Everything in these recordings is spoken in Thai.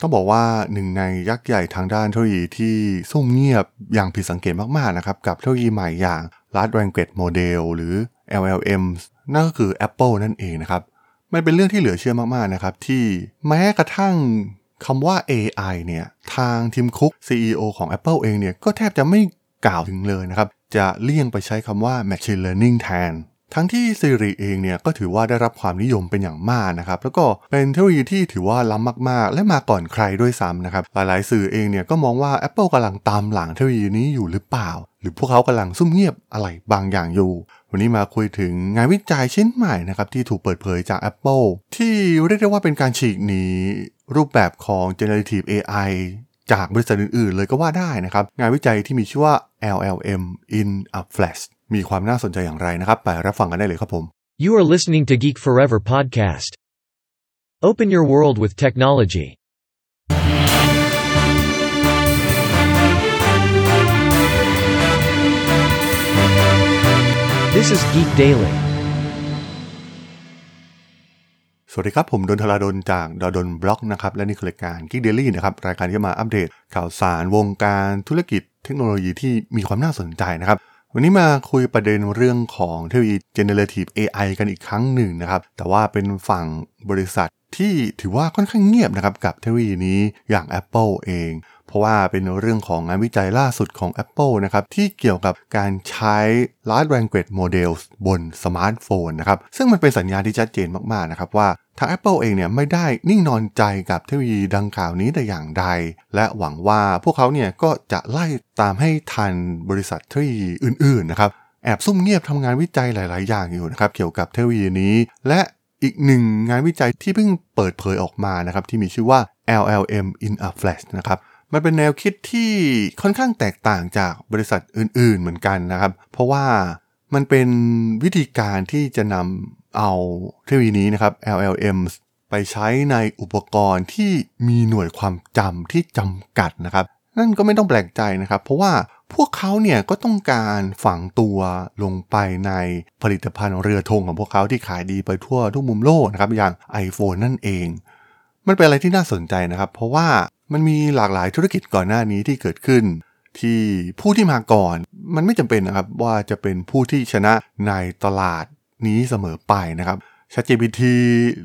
ต้องบอกว่าหนึ่งในยักษ์ใหญ่ทางด้านเทคโนโลยีที่ซุ่มเงียบอย่างผิดสังเกตมากๆนะครับกับเทคโนโลยีใหม่อย่าง Large Language Model หรือ LLM นั่นก็คือ Apple นั่นเองนะครับมันเป็นเรื่องที่เหลือเชื่อมากๆนะครับที่แม้กระทั่งคำว่า AI เนี่ยทางทีมคุก CEO ของ Apple เองเนี่ยก็แทบจะไม่กล่าวถึงเลยนะครับ จะเลี่ยงไปใช้คำว่า Machine Learning แทน ทั้งที่ Siri เองเนี่ยก็ถือว่าได้รับความนิยมเป็นอย่างมากนะครับแล้วก็เป็นเทคโนโลยีที่ถือว่าล้ำมากๆ และมาก่อนใครด้วยซ้ำนะครับหลายๆสื่อเองเนี่ยก็มองว่า Apple กำลังตามหลังเทคโนโลยีนี้อยู่หรือเปล่า หรือพวกเขากำลังซุ่มเงียบอะไรบางอย่างอยู่ วันนี้มาคุยถึงงานวิจัยชิ้นใหม่นะครับที่ถูกเปิดเผยจาก Apple ที่เรียกได้ว่าเป็นการฉีกหนีรูปแบบของ generative AI จากบริษัทอื่นๆ เลยก็ว่าได้นะครับงานวิจัยที่มีชื่อว่า LLM in a Flash มีความน่าสนใจอย่างไรนะครับ ไปรับฟังกันได้เลยครับผม You are listening to Geek Forever podcast. Open your world with technology. This is Geek Daily. สวัสดีครับ ผมดนทลาดนจากดดนบล็อกนะครับ และนี่คือรายการ Geek Daily นะครับ รายการที่จะมาอัปเดตข่าวสารวงการธุรกิจเทคโนโลยีที่มีความน่าสนใจนะครับ วันนี้มาคุยประเด็นเรื่องของเทคโนโลยี generative AI กันอีกครั้งหนึ่งนะครับ แต่ว่าเป็นฝั่งบริษัทที่ถือว่าค่อนข้างเงียบนะครับกับเทคโนโลยีนี้อย่าง Apple เอง เพราะว่าเป็นเรื่องของงานวิจัยล่าสุดของ Apple นะครับที่เกี่ยวกับการใช้ Large Language Models บนสมาร์ทโฟนนะครับซึ่งมันเป็นสัญญาณที่ชัดเจนมากๆนะครับว่าทาง Apple เองเนี่ยไม่ได้นิ่งนอนใจกับเทคโนโลยีดังกล่าวนี้แต่อย่างใด และหวังว่าพวกเขาเนี่ยก็จะไล่ตามให้ทันบริษัทเทคโนโลยีอื่นๆนะครับแอบซุ่มเงียบทำงานวิจัยหลาย ๆ อย่างอยู่นะครับเกี่ยวกับเทคโนโลยีนี้ และอีกหนึ่งงานวิจัยที่เพิ่งเปิดเผยออกมานะครับที่มีชื่อว่า LLM in a Flash นะครับ มันเป็นแนวคิดที่ค่อนข้างแตกต่างจากบริษัทอื่นๆเหมือนกันนะครับ เพราะว่ามันเป็นวิธีการที่จะนำเอาเทคโนโลยีนี้นะครับ LLMs ไปใช้ในอุปกรณ์ที่มีหน่วยความจำที่จำกัดนะครับ นั่นก็ไม่ต้องแปลกใจนะครับ เพราะว่าพวกเขาเนี่ยก็ต้องการฝังตัวลงไปในผลิตภัณฑ์เรือธงของพวกเขาที่ขายดีไปทั่วทุกมุมโลกนะครับ อย่าง iPhone นั่นเอง มันเป็นอะไรที่น่าสนใจนะครับ เพราะว่า มันมีหลากหลายธุรกิจก่อนหน้านี้ที่เกิดขึ้น ที่ผู้ที่มาก่อน มันไม่จำเป็นนะครับว่าจะเป็นผู้ที่ชนะในตลาดนี้เสมอไปนะครับ ChatGPT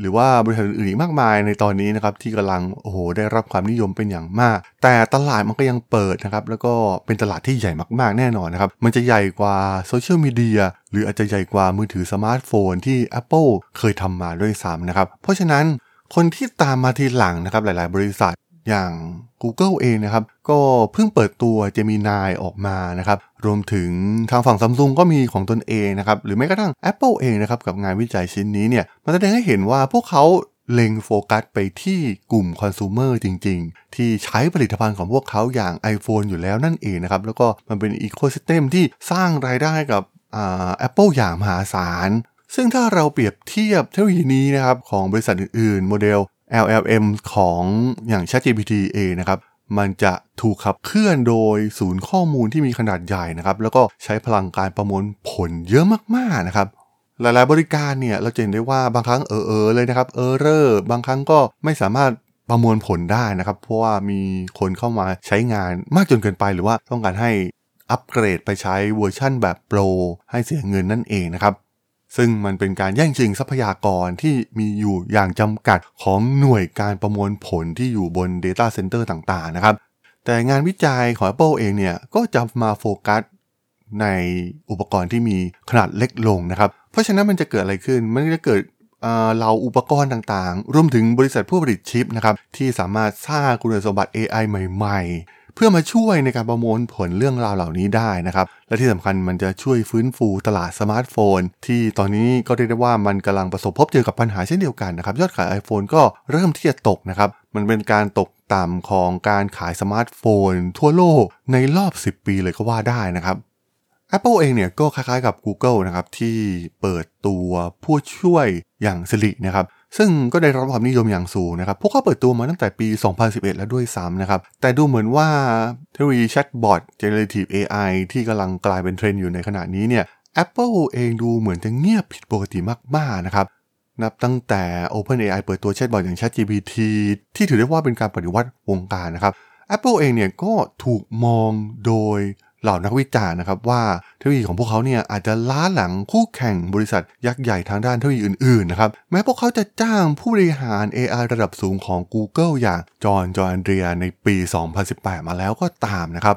หรือว่าบริษัทอื่นอีกมากมายในตอนนี้นะครับที่กำลังโอ้โหได้รับความนิยมเป็นอย่างมาก แต่ตลาดมันก็ยังเปิดนะครับแล้วก็เป็นตลาดที่ใหญ่มากๆแน่นอนนะครับ มันจะใหญ่กว่าโซเชียลมีเดียหรืออาจจะใหญ่กว่ามือถือสมาร์ทโฟนที่ Apple เคยทำมาด้วยซ้ำนะครับ เพราะฉะนั้นคนที่ตามมาทีหลังนะครับหลาย ๆ บริษัท อย่าง Google เองนะครับ ก็เพิ่งเปิดตัว Gemini ออกมานะครับ รวมถึงทางฝั่งซัมซุงก็มีของตนเองนะครับ หรือแม้กระทั่ง Apple เองนะครับ กับงานวิจัยชิ้นนี้เนี่ยมันแสดงให้เห็นว่าพวกเขาเล็งโฟกัสไปที่กลุ่มคอน sumer จริง ๆ ที่ใช้ผลิตภัณฑ์ของพวกเขาอย่าง iPhone อยู่แล้วนั่นเองนะครับ แล้วก็มันเป็น ecosystem ที่สร้างรายได้กับแอ่า Apple อย่างมหาศาล ซึ่งถ้าเราเปรียบเทียบเทคโนโลยีนี้นะครับของบริษัทอื่นๆ โมเดล LLM ของอย่าง ChatGPT เองนะครับมันจะถูกขับเคลื่อนโดยศูนย์ข้อมูลที่มีขนาดใหญ่นะครับ แล้วก็ใช้พลังการประมวลผลเยอะมากๆนะครับ หลายๆบริการเนี่ยเราจะเห็นได้ว่าบางครั้ง error เลยนะครับ error บางครั้งก็ไม่สามารถประมวลผลได้นะครับ เพราะว่ามีคนเข้ามาใช้งานมากจนเกินไปหรือว่าต้องการให้อัปเกรดไปใช้เวอร์ชั่นแบบ Pro ให้เสียเงินนั่นเองนะครับ ซึ่งมันเป็นการแย่งชิงทรัพยากรที่มีอยู่อย่างจำกัดของหน่วยการประมวลผลที่อยู่บน Data Center ต่างๆนะครับ แต่งานวิจัยของ Apple เองเนี่ยก็จะมาโฟกัสในอุปกรณ์ที่มีขนาดเล็กลงนะครับ เพราะฉะนั้นมันจะเกิดอะไรขึ้น มันจะเกิดเราอุปกรณ์ต่างๆ รวมถึงบริษัทผู้ผลิตชิปนะครับที่สามารถสร้างคุณสมบัติ AI ใหม่ ๆ เพื่อมาช่วยในการประมวลผลเรื่องราวเหล่านี้ได้นะครับ และที่สำคัญมันจะช่วยฟื้นฟูตลาดสมาร์ทโฟน ที่ตอนนี้ก็เรียกได้ว่ามันกำลังประสบพบเจอกับปัญหาเช่นเดียวกันนะครับ ยอดขาย iPhone ก็เริ่มที่จะตกนะครับ มันเป็นการตกต่ำของการขายสมาร์ทโฟน ทั่วโลกในรอบ 10 ปีเลยก็ว่าได้นะครับ Apple เองเนี่ยก็คล้ายๆกับ Google นะครับที่เปิดตัวผู้ช่วยอย่าง Siri นะครับ ซึ่งก็ได้รับความนิยมอย่างสูงนะครับ พวกเขาเปิดตัวมาตั้งแต่ปี 2011 แล้วด้วยซ้ำนะครับ แต่ดูเหมือนว่าเทคโนโลยีแชทบอท generative AI ที่กำลังกลายเป็นเทรนด์อยู่ในขณะนี้เนี่ย Apple เองดูเหมือนจะเงียบผิดปกติมากๆนะครับนับตั้งแต่ OpenAI เปิดตัวแชทบอทอย่าง ChatGPT ที่ถือได้ว่าเป็นการปฏิวัติวงการนะครับ Apple เองเนี่ยก็ถูกมองโดย เหล่านักวิจารณ์นะครับว่าเทคโนโลยีของพวกเขาเนี่ยอาจจะล้าหลังคู่แข่งบริษัทยักษ์ใหญ่ทางด้านเทคโนโลยีอื่นๆนะครับแม้พวกเขาจะจ้างผู้บริหาร AI ระดับสูงของ Google อย่างจอห์นจอห์นเดรียในปี 2018 มาแล้วก็ตามนะครับ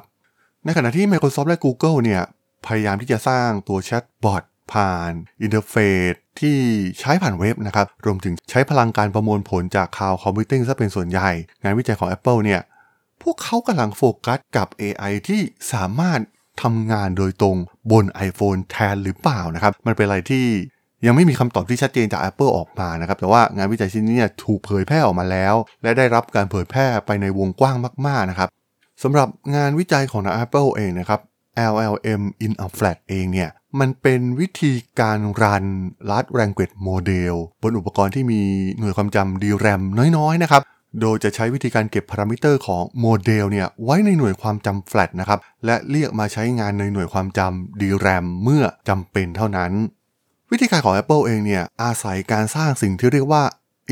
ในขณะที่ Microsoft และ Google เนี่ยพยายามที่จะสร้างตัวแชทบอทผ่านอินเทอร์เฟซที่ใช้ผ่านเว็บนะครับ รวมถึงใช้พลังการประมวลผลจาก cloud computing ซะเป็นส่วนใหญ่ งานวิจัยของ Apple เนี่ย พวกเขากำลังโฟกัสกับ AI ที่สามารถทำงานโดยตรงบน iPhone แทนหรือเปล่านะครับ มันเป็นอะไรที่ยังไม่มีคำตอบที่ชัดเจนจาก Apple ออกมานะครับ แต่ว่างานวิจัยชิ้นนี้ถูกเผยแพร่ออกมาแล้ว และได้รับการเผยแพร่ไปในวงกว้างมาก ๆ นะครับสำหรับงานวิจัยของทาง Apple เองนะครับ LLM in a flat เองเนี่ย มันเป็นวิธีการรัน large language model บนอุปกรณ์ที่มีหน่วยความจำ DRAM น้อย ๆ นะครับ โดยจะใช้วิธีการเก็บพารามิเตอร์ของโมเดลเนี่ยไว้ในหน่วยความจำแฟลตนะครับ และเรียกมาใช้งานในหน่วยความจำ DRAM เมื่อจำเป็นเท่านั้น วิธีการของ Apple เองเนี่ยอาศัยการสร้างสิ่งที่เรียกว่า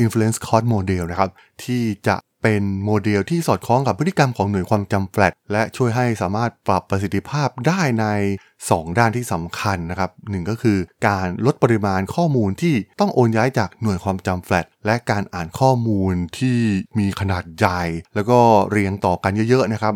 inference cost model นะครับที่จะ เป็นโมเดลที่สอดคล้องกับพฤติกรรมของหน่วยความจำแฟลตและช่วยให้สามารถปรับประสิทธิภาพได้ใน 2 ด้านที่สำคัญนะครับหนึ่งก็คือการลดปริมาณข้อมูลที่ต้องโอนย้ายจากหน่วยความจำแฟลตและการอ่านข้อมูลที่มีขนาดใหญ่ แล้วก็เรียงต่อกันเยอะๆนะครับ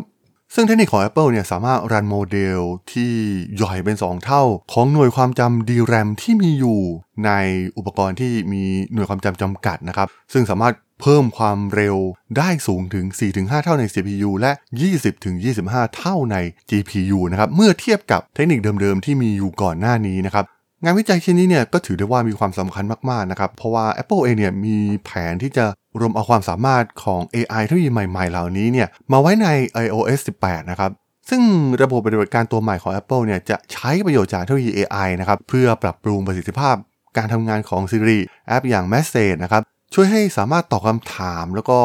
ซึ่งเทคนิคของ Apple เนี่ยสามารถรันโมเดลที่ใหญ่เป็น 2 เท่า ของหน่วยความจำ DRAM ที่มีอยู่ในอุปกรณ์ที่มีหน่วยความจำจำกัดนะครับ ซึ่งสามารถ เพิ่มความเร็วได้สูงถึง 4-5 เท่าใน CPU และ 20-25 เท่าใน GPU นะครับ เมื่อเทียบกับเทคนิคเดิมๆ ที่มีอยู่ก่อนหน้านี้นะครับงานวิจัยชิ้นนี้เนี่ยก็ถือได้ว่ามีความสำคัญมากๆนะครับ เพราะว่า Apple เองเนี่ยมีแผนที่จะรวมเอาความสามารถของ AI เทคโนโลยีใหม่ ๆ เหล่านี้เนี่ยมาไว้ใน iOS 18 นะครับ ซึ่งระบบปฏิบัติการตัวใหม่ของ Apple เนี่ยจะใช้ประโยชน์จากเทคโนโลยี AI นะครับ เพื่อปรับปรุงประสิทธิภาพการทำงานของ Siri แอปอย่าง Message นะครับ ช่วยให้สามารถตอบคำถามแล้วก็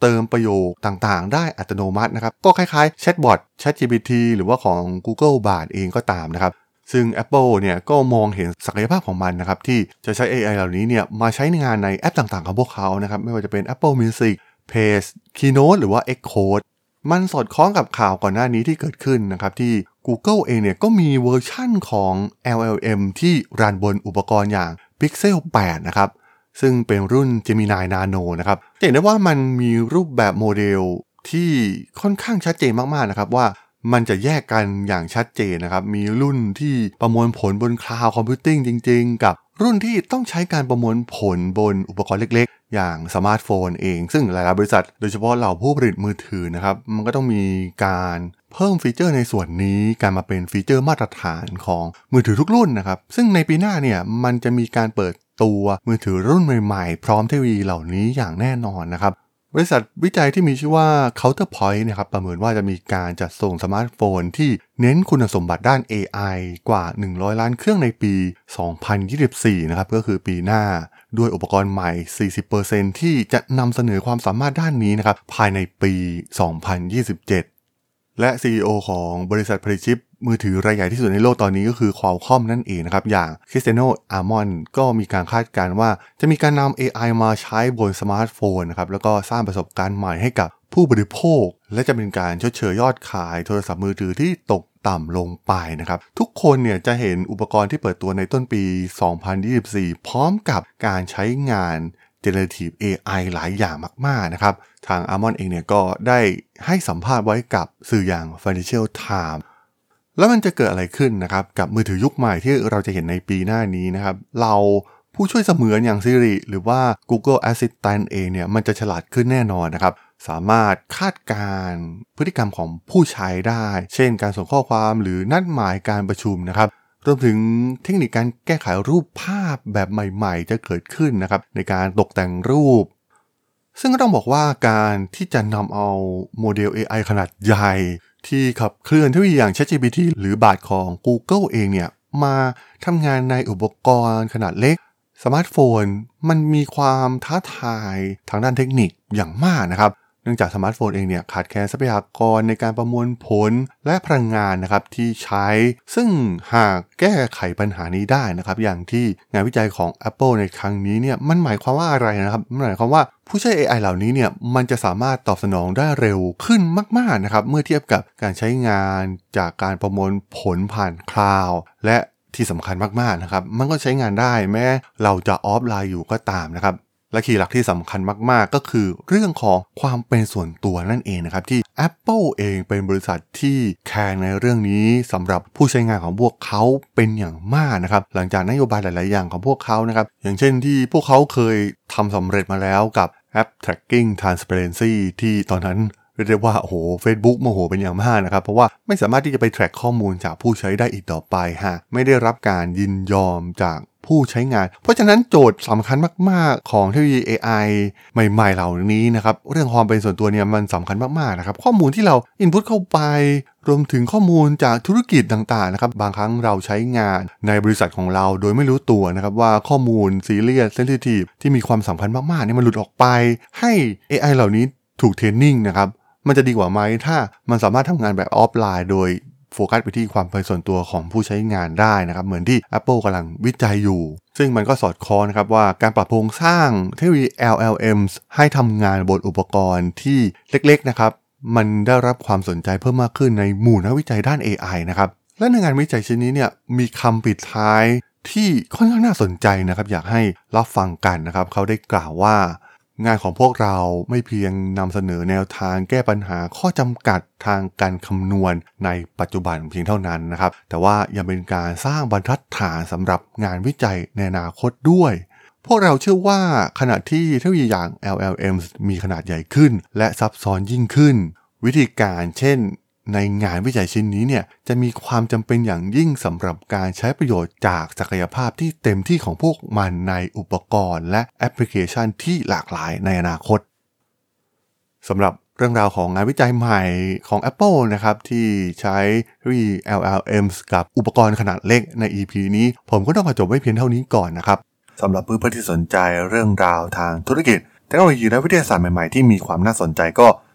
เติมประโยคต่างๆ ได้อัตโนมัตินะครับ ก็คล้ายๆแชทบอท ChatGPT หรือว่าของ Google Bard เองก็ตามนะครับ ซึ่ง Apple เนี่ยก็มองเห็นศักยภาพของมันนะครับ ที่จะใช้ AI เหล่านี้เนี่ยมาใช้ในงานในแอปต่างๆ ของพวกเขานะครับ ไม่ว่าจะเป็น Apple Music Page Keynote หรือว่า Xcode มันสอดคล้องกับข่าวก่อนหน้านี้ที่เกิดขึ้นนะครับที่ Google เองเนี่ยก็มีเวอร์ชั่นของ LLM ที่รันบนอุปกรณ์อย่าง Pixel 8 นะครับ ซึ่งเป็นรุ่น Gemini Nano นะครับเห็นได้ว่ามันมีรูปแบบโมเดลที่ค่อนข้างชัดเจนมากๆนะครับว่ามันจะแยกกันอย่างชัดเจนนะครับ มีรุ่นที่ประมวลผลบน cloud computing จริง ๆ กับรุ่นที่ต้องใช้การประมวลผลบนอุปกรณ์เล็กๆ อย่างสมาร์ทโฟนเอง ซึ่งหลายๆบริษัทโดยเฉพาะเหล่าผู้ผลิตมือถือนะครับ มันก็ต้องมีการเพิ่มฟีเจอร์ในส่วนนี้การมาเป็นฟีเจอร์มาตรฐานของมือถือทุกรุ่นนะครับ ซึ่งในปีหน้าเนี่ยมันจะมีการเปิด ตัวมือถือรุ่นใหม่ๆ พร้อมเทคโนโลยีเหล่านี้อย่างแน่นอนนะครับบริษัทวิจัยที่มีชื่อว่า Counterpoint นะครับประเมินว่าจะมีการจัดส่งสมาร์ทโฟนที่เน้นคุณสมบัติด้าน AI กว่า 100 ล้านเครื่องในปี 2024 นะครับก็คือปีหน้า ด้วยอุปกรณ์ใหม่ 40%ที่จะนำเสนอความสามารถด้านนี้นะครับภายในปี 2027 และ CEO ของบริษัทผลิตชิป มือถือรายใหญ่ที่สุดในโลกตอนนี้ก็คือ Qualcomm นั่นเองนะครับ อย่าง Cristiano Armon ก็มีการคาดการณ์ว่า จะมีการนำ AI มาใช้บนสมาร์ทโฟนนะครับ แล้วก็สร้างประสบการณ์ใหม่ให้กับผู้บริโภค และจะเป็นการชดเชยยอดขายโทรศัพท์มือถือที่ตกต่ำลงไปนะครับ ทุกคนเนี่ยจะเห็นอุปกรณ์ที่เปิดตัวในต้นปี 2024 พร้อมกับการใช้งาน Generative AI หลายอย่างมาก ๆ นะครับ ทาง Armon เองเนี่ยก็ได้ให้สัมภาษณ์ไว้กับสื่ออย่าง Financial Times แล้วมันจะเกิดอะไรขึ้นนะครับกับมือถือยุคใหม่ที่เราจะเห็นในปีหน้านี้นะครับ เราผู้ช่วยเสมือนอย่าง Siri หรือว่า Google Assistant เองเนี่ยมันจะฉลาดขึ้นแน่นอนนะครับสามารถคาดการพฤติกรรมของผู้ใช้ได้ เช่น การส่งข้อความหรือนัดหมายการประชุมนะครับ รวมถึงเทคนิคการแก้ไขรูปภาพแบบใหม่ ๆ จะเกิดขึ้นนะครับในการตกแต่งรูป ซึ่งก็ต้องบอกว่าการที่จะนำเอาโมเดล AI ขนาดใหญ่ ที่ขับเคลื่อนเทคโนโลยีอย่าง ChatGPT หรือ Bard ของ Google เองเนี่ย มาทำงานในอุปกรณ์ขนาดเล็ก สมาร์ทโฟน มันมีความท้าทายทางด้านเทคนิคอย่างมากนะครับ เนื่องจากสมาร์ทโฟนเองเนี่ยขาดแคลนทรัพยากรในการประมวลผลและพลังงานนะครับที่ใช้ ซึ่งหากแก้ไขปัญหานี้ได้นะครับ อย่างที่งานวิจัยของ Apple ในครั้งนี้เนี่ยมันหมายความว่าอะไรนะครับมันหมายความว่าผู้ใช้ AI เหล่านี้เนี่ยมันจะสามารถตอบสนองได้เร็วขึ้นมากๆนะครับเมื่อเทียบกับการใช้งานจากการประมวลผลผ่านคลาวด์และที่สำคัญมากๆนะครับ มันก็ใช้งานได้แม้เราจะออฟไลน์อยู่ก็ตามนะครับ และ key หลักที่สำคัญมากๆ ก็คือเรื่องของความเป็นส่วนตัวนั่นเองนะครับที่ Apple เองเป็นบริษัทที่แคร์ในเรื่องนี้สำหรับผู้ใช้งานของพวกเขาเป็นอย่างมากนะครับหลังจากนโยบายหลาย ๆ อย่างของพวกเขานะครับอย่างเช่นที่พวกเขาเคยทำสำเร็จมาแล้วกับแอป tracking transparency ที่ตอนนั้น เรียกว่าโอ้โห Facebook โมโหเป็นอย่างมากนะครับ เพราะว่าไม่สามารถที่จะไป track ข้อมูลจากผู้ใช้ได้อีกต่อไปฮะไม่ได้รับการยินยอมจากผู้ใช้งาน เพราะฉะนั้นโจทย์สำคัญมาก ๆ ของเทคโนโลยี AI ใหม่ ๆ เหล่านี้นะครับ เรื่องความเป็นส่วนตัวเนี่ยมันสำคัญมาก ๆ นะครับ ข้อมูลที่เรา input เข้าไป รวมถึงข้อมูลจากธุรกิจต่าง ๆ นะครับ บางครั้งเราใช้งานในบริษัทของเราโดยไม่รู้ตัวนะครับว่าข้อมูล serious sensitive ที่มีความสำคัญมาก ๆ เนี่ยมันหลุดออกไป ให้ AI เหล่านี้ถูก training นะครับ มันจะดีกว่าไหมถ้ามันสามารถทำงานแบบออฟไลน์ โดยโฟกัสไปที่ความเป็นส่วนตัวของผู้ใช้งานได้นะครับ เหมือนที่ Apple กำลังวิจัยอยู่ ซึ่งมันก็สอดคล้องนะครับว่าการปรับโครงสร้างเทคโนโลยี LLMs ให้ทำงานบนอุปกรณ์ที่เล็กๆนะครับ มันได้รับความสนใจเพิ่มมากขึ้นในหมู่นักวิจัยด้าน AI นะครับ และในงานวิจัยชิ้นนี้เนี่ยมีคำปิดท้ายที่ค่อนข้างน่าสนใจนะครับ อยากให้รับฟังกันนะครับ เขาได้กล่าวว่า งานของพวกเราไม่เพียงนำเสนอแนวทางแก้ปัญหาข้อจำกัดทางการคำนวณในปัจจุบันเพียงเท่านั้นนะครับ แต่ว่ายังเป็นการสร้างบรรทัดฐานสำหรับงานวิจัยในอนาคตด้วย พวกเราเชื่อว่าขณะที่เทคโนโลยีอย่าง LLM มีขนาดใหญ่ขึ้น และซับซ้อนยิ่งขึ้น วิธีการเช่น ในงานวิจัยชิ้นนี้เนี่ยจะมีความจำเป็นอย่างยิ่งสำหรับการใช้ประโยชน์จากศักยภาพที่เต็มที่ของพวกมันในอุปกรณ์ และแอปพลิเคชันที่หลากหลายในอนาคตสำหรับเรื่องราวของงานวิจัยใหม่ของ Apple นะครับ ที่ใช้ทวี LLMs กับอุปกรณ์ขนาดเล็กใน EP นี้ ผมก็ต้องขอจบไว้เพียงเท่านี้ก่อนนะครับสำหรับเพื่อนๆที่สนใจเรื่องราวทางธุรกิจเทคโนโลยีและวิทยาศาสตร์ใหม่ๆ ที่มีความน่าสนใจก็